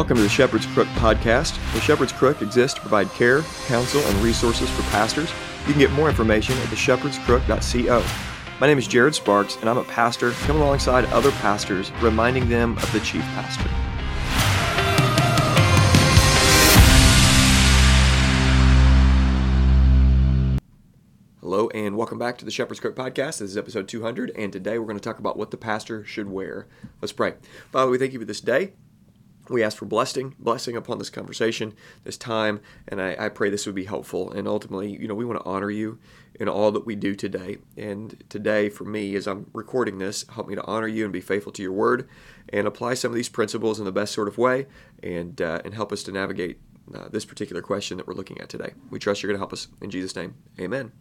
Welcome to the Shepherd's Crook podcast. The Shepherd's Crook exists to provide care, counsel, and resources for pastors. You can get more information at theshepherdscrook.co. My name is Jared Sparks, and I'm a pastor coming alongside other pastors, reminding them of the chief pastor. Hello, and welcome back to the Shepherd's Crook podcast. This is episode 200, and today we're going to talk about what the pastor should wear. Let's pray. Father, we thank you for this day. We ask for blessing, blessing upon this conversation, this time, and I, I, pray this would be helpful. And ultimately, you know, we want to honor you in all that we do today. And today, for me, as I'm recording this, help me to honor you and be faithful to your word, and apply some of these principles in the best sort of way, and uh, and help us to navigate uh, this particular question that we're looking at today. We trust you're going to help us in Jesus' name. Amen.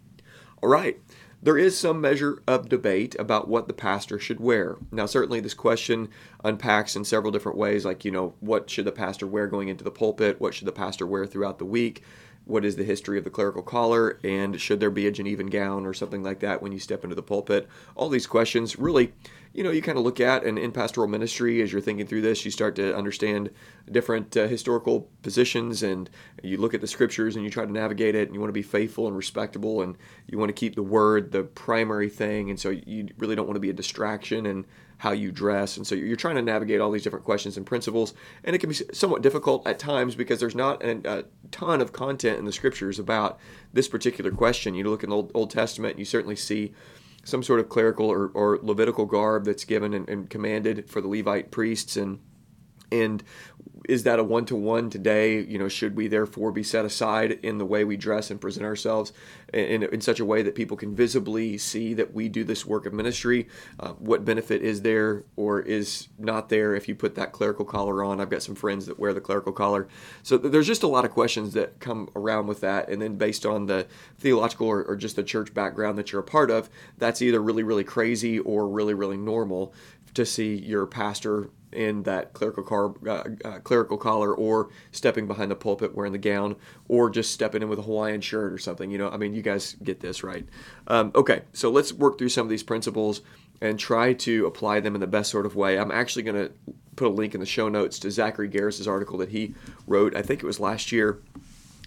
All right there is some measure of debate about what the pastor should wear. Now, certainly, this question unpacks in several different ways, like, you know, what should the pastor wear going into the pulpit? What should the pastor wear throughout the week? What is the history of the clerical collar? And should there be a Genevan gown or something like that when you step into the pulpit? All these questions really you know, you kind of look at and in pastoral ministry as you're thinking through this, you start to understand different uh, historical positions and you look at the scriptures and you try to navigate it and you want to be faithful and respectable and you want to keep the word the primary thing. And so you really don't want to be a distraction in how you dress. And so you're trying to navigate all these different questions and principles. And it can be somewhat difficult at times because there's not a, ton of content in the scriptures about this particular question. You look in the Old, Old Testament, you certainly see some sort of clerical or, or Levitical garb that's given and, and commanded for the Levite priests and and is that a one to one today? You know, should we therefore be set aside in the way we dress and present ourselves in, in such a way that people can visibly see that we do this work of ministry? Uh, what benefit is there or is not there if you put that clerical collar on? I've got some friends that wear the clerical collar. So there's just a lot of questions that come around with that. And then based on the theological or, or just the church background that you're a part of, that's either really, really crazy or really, really normal to see your pastor in that clerical, car, uh, uh, clerical collar or stepping behind the pulpit wearing the gown or just stepping in with a Hawaiian shirt or something. You know, I mean, you guys get this, right? Um, okay, so let's work through some of these principles and try to apply them in the best sort of way. I'm actually going to put a link in the show notes to Zachary Garris's article that he wrote, I think it was last year.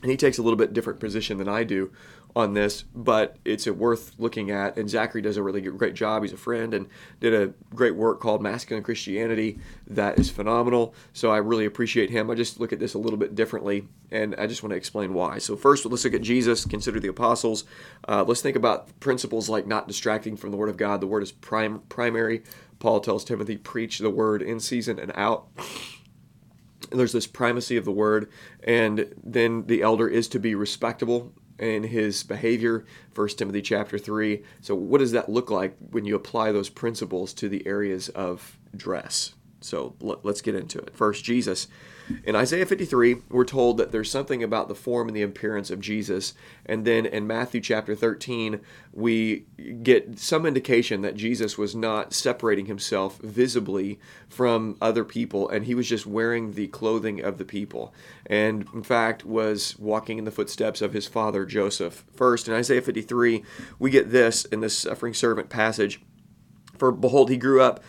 And he takes a little bit different position than I do on this, but it's worth looking at. And Zachary does a really great job. He's a friend and did a great work called Masculine Christianity that is phenomenal. So I really appreciate him. I just look at this a little bit differently, and I just want to explain why. So first, let's look at Jesus. Consider the apostles. Uh, let's think about principles like not distracting from the Word of God. The Word is prime, primary. Paul tells Timothy, preach the Word in season and out. And there's this primacy of the word, and then the elder is to be respectable in his behavior 1 timothy chapter 3 so what does that look like when you apply those principles to the areas of dress? So let's get into it. First jesus in Isaiah 53, we're told that there's something about the form and the appearance of Jesus. And then in Matthew chapter 13, we get some indication that Jesus was not separating himself visibly from other people, and he was just wearing the clothing of the people. And in fact, was walking in the footsteps of his father Joseph. First, in Isaiah 53, we get this in this suffering servant passage For behold, he grew up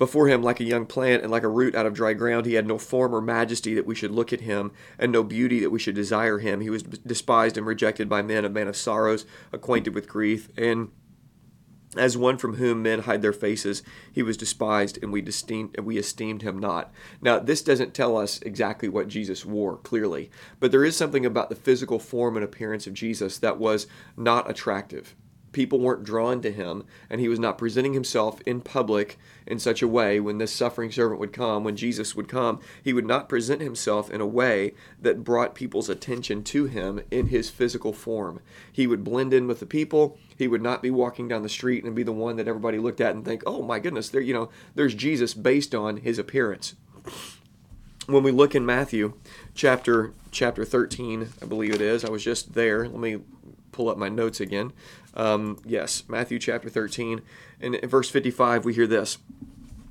before him like a young plant and like a root out of dry ground. He had no form or majesty that we should look at him, and no beauty that we should desire him. He was despised and rejected by men, a man of sorrows, acquainted with grief, and as one from whom men hide their faces, he was despised, and we esteemed, we esteemed him not. Now, this doesn't tell us exactly what Jesus wore, clearly, but there is something about the physical form and appearance of Jesus that was not attractive people weren't drawn to him and he was not presenting himself in public in such a way when this suffering servant would come when jesus would come he would not present himself in a way that brought people's attention to him in his physical form. He would blend in with the people. He would not be walking down the street and be the one that everybody looked at and think oh my goodness there you know there's jesus based on his appearance. When we look in matthew chapter chapter 13 i believe it is i was just there let me pull up my notes again. Um, yes, Matthew chapter 13. And in verse 55, we hear this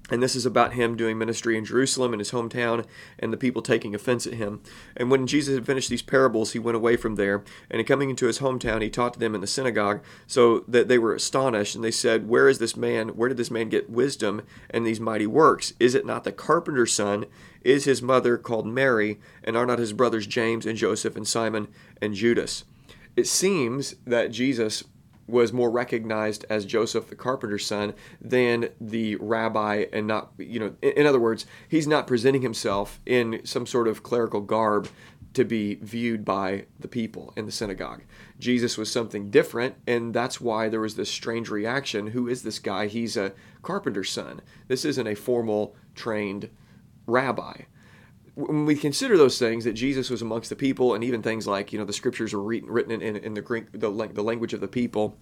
And this is about him doing ministry in Jerusalem in his hometown and the people taking offense at him. And when Jesus had finished these parables, he went away from there. And coming into his hometown, he taught to them in the synagogue, so that they were astonished. And they said, Where is this man? Where did this man get wisdom and these mighty works? Is it not the carpenter's son? Is his mother called Mary? And are not his brothers James and Joseph and Simon and Judas? It seems that Jesus was more recognized as Joseph the carpenter's son than the rabbi and not you know in, other words he's not presenting himself in some sort of clerical garb to be viewed by the people in the synagogue. Jesus was something different, and that's why there was this strange reaction. Who is this guy? He's a carpenter's son. This isn't a formal trained rabbi when we consider those things that Jesus was amongst the people, and even things like you know the scriptures are written in, in the Greek, the, the language of the people,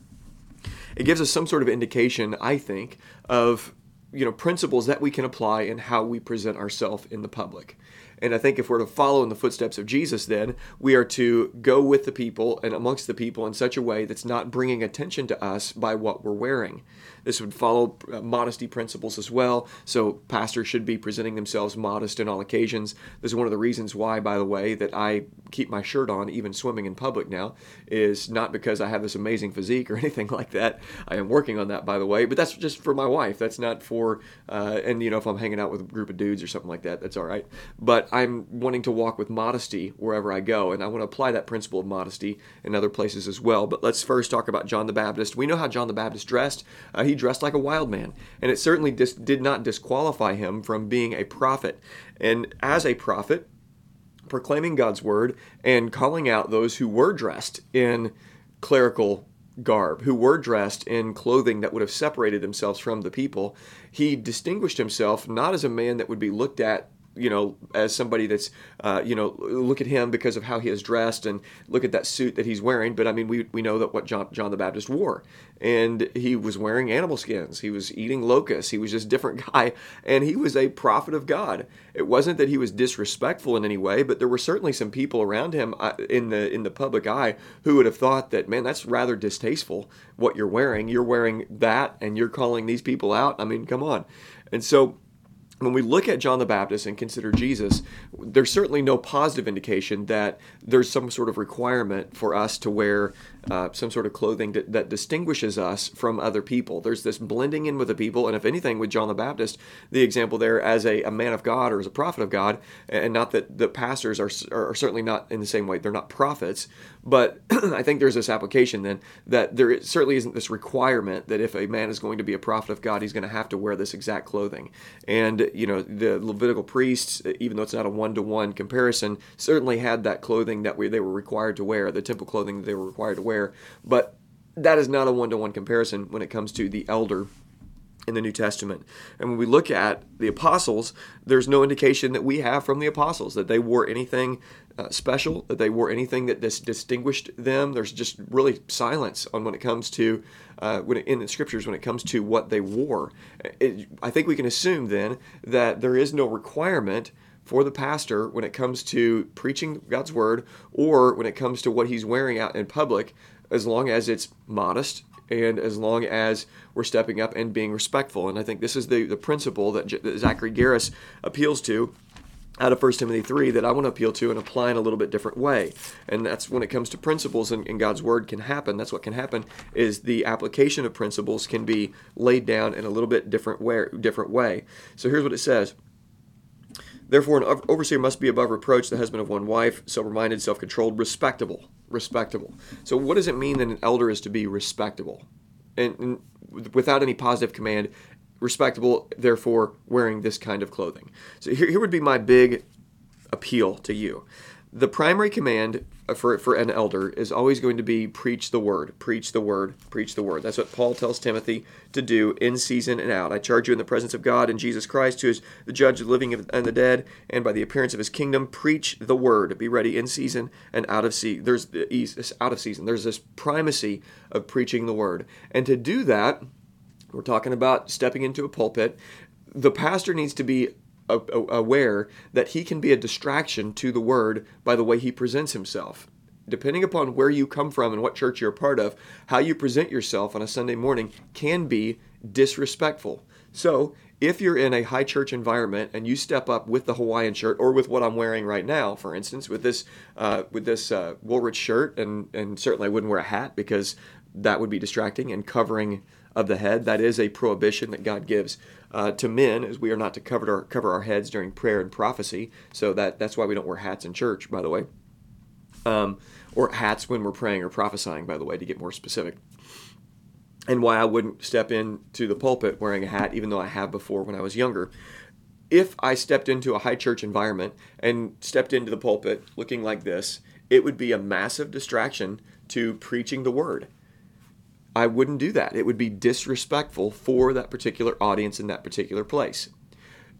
it gives us some sort of indication, I think, of you know principles that we can apply in how we present ourselves in the public. And I think if we're to follow in the footsteps of Jesus, then we are to go with the people and amongst the people in such a way that's not bringing attention to us by what we're wearing. This would follow uh, modesty principles as well. So pastors should be presenting themselves modest in all occasions. This is one of the reasons why, by the way, that I keep my shirt on even swimming in public now is not because I have this amazing physique or anything like that. I am working on that, by the way, but that's just for my wife. That's not for, uh, and you know, if I'm hanging out with a group of dudes or something like that, that's all right. But I'm wanting to walk with modesty wherever I go, and I want to apply that principle of modesty in other places as well. But let's first talk about John the Baptist. We know how John the Baptist dressed. Uh, he dressed like a wild man, and it certainly dis- did not disqualify him from being a prophet. And as a prophet, proclaiming God's word and calling out those who were dressed in clerical garb, who were dressed in clothing that would have separated themselves from the people, he distinguished himself not as a man that would be looked at you know, as somebody that's, uh, you know, look at him because of how he is dressed and look at that suit that he's wearing. But I mean, we, we know that what John, John the Baptist wore. And he was wearing animal skins. He was eating locusts. He was just different guy. And he was a prophet of God. It wasn't that he was disrespectful in any way, but there were certainly some people around him uh, in the in the public eye who would have thought that, man, that's rather distasteful what you're wearing. You're wearing that and you're calling these people out. I mean, come on. And so when we look at John the Baptist and consider Jesus, there's certainly no positive indication that there's some sort of requirement for us to wear uh, some sort of clothing that, that, distinguishes us from other people. There's this blending in with the people, and if anything, with John the Baptist, the example there as a, a man of God or as a prophet of God, and not that the pastors are, are certainly not in the same way, they're not prophets, but I think there's this application then that there certainly isn't this requirement that if a man is going to be a prophet of God, he's going to have to wear this exact clothing. And, you know, the Levitical priests, even though it's not a one to one comparison, certainly had that clothing that we, they were required to wear, the temple clothing that they were required to wear but that is not a one to one comparison when it comes to the elder in the New Testament. And when we look at the apostles, there's no indication that we have from the apostles that they wore anything uh, special, that they wore anything that dis- distinguished them. There's just really silence on when it comes to uh, when it, in the scriptures when it comes to what they wore. It, I think we can assume then that there is no requirement for the pastor when it comes to preaching God's word or when it comes to what he's wearing out in public, as long as it's modest and as long as we're stepping up and being respectful. And I think this is the, the principle that, J- that Zachary Garris appeals to out of 1 Timothy 3 that I want to appeal to and apply in a little bit different way. And that's when it comes to principles and, and, God's Word can happen. That's what can happen is the application of principles can be laid down in a little bit different way. Different way. So here's what it says. Therefore, an overseer must be above reproach, the husband of one wife, sober minded, self controlled, respectable. Respectable. So, what does it mean that an elder is to be respectable? And, and, without any positive command, respectable, therefore wearing this kind of clothing. So, here, here would be my big appeal to you the primary command for, for an elder is always going to be preach the word, preach the word, preach the word. That's what Paul tells Timothy to do in season and out. I charge you in the presence of God and Jesus Christ, who is the judge of the living and the dead, and by the appearance of his kingdom, preach the word. Be ready in season and out of season. There's out of season. There's this primacy of preaching the word. And to do that, we're talking about stepping into a pulpit. The pastor needs to be aware that he can be a distraction to the word by the way he presents himself. Depending upon where you come from and what church you're a part of, how you present yourself on a Sunday morning can be disrespectful. So, if you're in a high church environment and you step up with the Hawaiian shirt or with what I'm wearing right now, for instance, with this uh, with this uh, Woolrich shirt, and and certainly I wouldn't wear a hat because that would be distracting and covering of the head. That is a prohibition that God gives uh, to men, as we are not to cover our cover our heads during prayer and prophecy. So that that's why we don't wear hats in church, by the way, um, or hats when we're praying or prophesying, by the way, to get more specific and why I wouldn't step into the pulpit wearing a hat, even though I have before when I was younger. If I stepped into a high church environment and stepped into the pulpit looking like this, it would be a massive distraction to preaching the word. I wouldn't do that. It would be disrespectful for that particular audience in that particular place.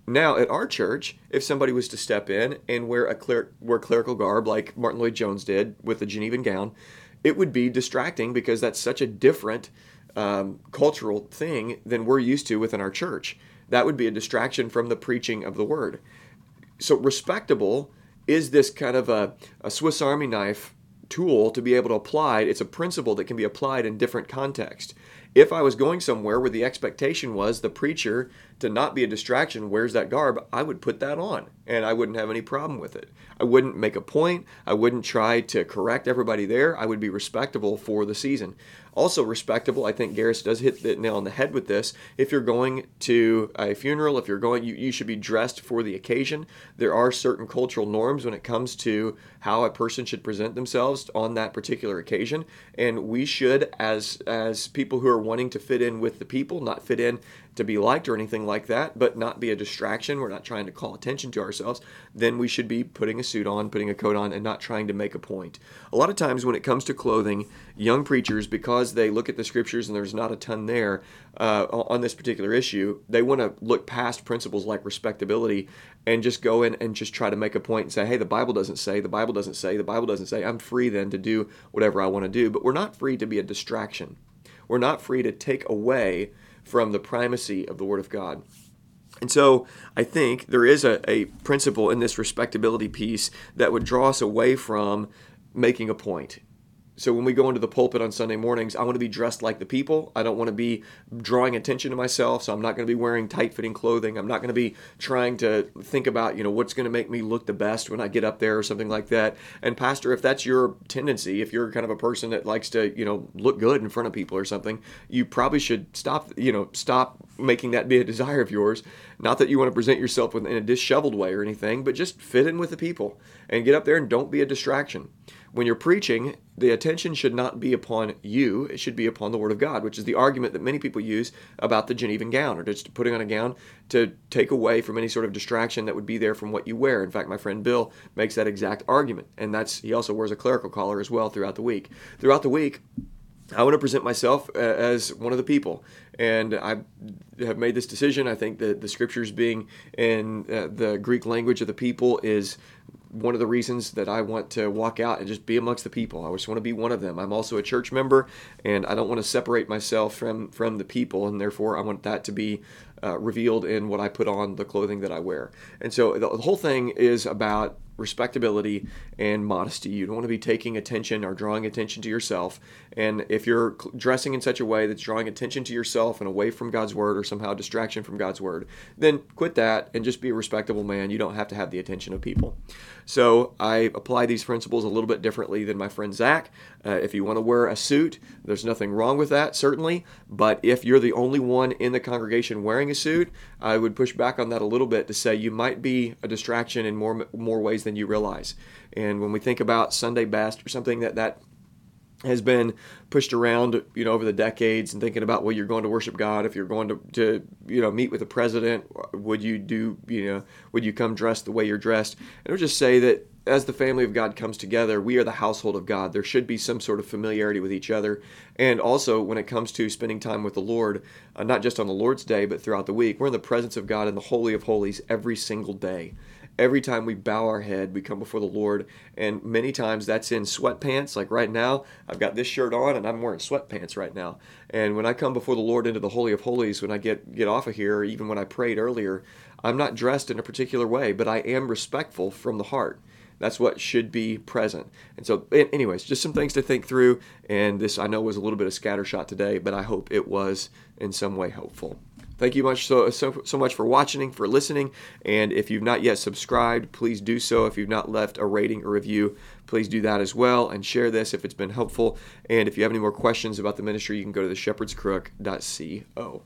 Now, at our church, if somebody was to step in and wear a cler- wear clerical garb like Martyn Lloyd-Jones did with the Genevan gown, it would be distracting because that's such a different um, cultural thing than we're used to within our church. That would be a distraction from the preaching of the word. So, respectable is this kind of a, a Swiss Army knife tool to be able to apply. It's a principle that can be applied in different contexts. If I was going somewhere where the expectation was the preacher to not be a distraction wears that garb, I would put that on and I wouldn't have any problem with it. I wouldn't make a point. I wouldn't try to correct everybody there. I would be respectable for the season. Also, respectable, I think Garris does hit the nail on the head with this. If you're going to a funeral, if you're going, you, you should be dressed for the occasion. There are certain cultural norms when it comes to how a person should present themselves on that particular occasion. And we should, as, as people who are wanting to fit in with the people, not fit in to be liked or anything like that, but not be a distraction. We're not trying to call attention to ourselves. Then we should be putting a suit on, putting a coat on, and not trying to make a point. A lot of times when it comes to clothing, young preachers, because they look at the scriptures and there's not a ton there uh, on this particular issue, they want to look past principles like respectability and just go in and just try to make a point and say, hey, the Bible doesn't say, the Bible doesn't say, the Bible doesn't say. I'm free then to do whatever I want to do. But we're not free to be a distraction. We're not free to take away from the primacy of the Word of God. And so I think there is a, a principle in this respectability piece that would draw us away from making a point so when we go into the pulpit on Sunday mornings, I want to be dressed like the people. I don't want to be drawing attention to myself, so I'm not going to be wearing tight-fitting clothing. I'm not going to be trying to think about, you know, what's going to make me look the best when I get up there or something like that. And pastor, if that's your tendency, if you're kind of a person that likes to, you know, look good in front of people or something, you probably should stop, you know, stop making that be a desire of yours. Not that you want to present yourself in a disheveled way or anything, but just fit in with the people and get up there and don't be a distraction when you're preaching, the attention should not be upon you, it should be upon the Word of God, which is the argument that many people use about the Genevan gown or just putting on a gown to take away from any sort of distraction that would be there from what you wear. In fact, my friend Bill makes that exact argument, and that's he also wears a clerical collar as well throughout the week. Throughout the week, I want to present myself uh, as one of the people, and I have made this decision. I think that the scriptures being in uh, the Greek language of the people is one of the reasons that I want to walk out and just be amongst the people. I just want to be one of them. I'm also a church member, and I don't want to separate myself from from the people, and therefore I want that to be uh, revealed in what I put on the clothing that I wear. And so the whole thing is about respectability and modesty. You don't want to be taking attention or drawing attention to yourself. And if you're dressing in such a way that's drawing attention to yourself and away from God's word or somehow distraction from God's word, then quit that and just be a respectable man. You don't have to have the attention of people. So I apply these principles a little bit differently than my friend Zach. Uh, if you want to wear a suit, there's nothing wrong with that, certainly. But if you're the only one in the congregation wearing a suit, I would push back on that a little bit to say you might be a distraction in more more ways than you realize. And when we think about Sunday best or something that that has been pushed around, you know, over the decades and thinking about, well, you're going to worship God. If you're going to, to, you know, meet with the president, would you do, you know, would you come dressed the way you're dressed? And I'll just say that as the family of God comes together, we are the household of God. There should be some sort of familiarity with each other. And also, when it comes to spending time with the Lord, uh, not just on the Lord's day, but throughout the week, we're in the presence of God in the Holy of Holies every single day every time we bow our head, we come before the Lord. And many times that's in sweatpants. Like right now, I've got this shirt on and I'm wearing sweatpants right now. And when I come before the Lord into the Holy of Holies, when I get, get off of here, even when I prayed earlier, I'm not dressed in a particular way, but I am respectful from the heart. That's what should be present. And so, anyways, just some things to think through. And this, I know, was a little bit of scattershot today, but I hope it was in some way helpful. Thank you much so, so so much for watching, for listening, and if you've not yet subscribed, please do so. If you've not left a rating or review, please do that as well, and share this if it's been helpful. And if you have any more questions about the ministry, you can go to theshepherdscrook.co.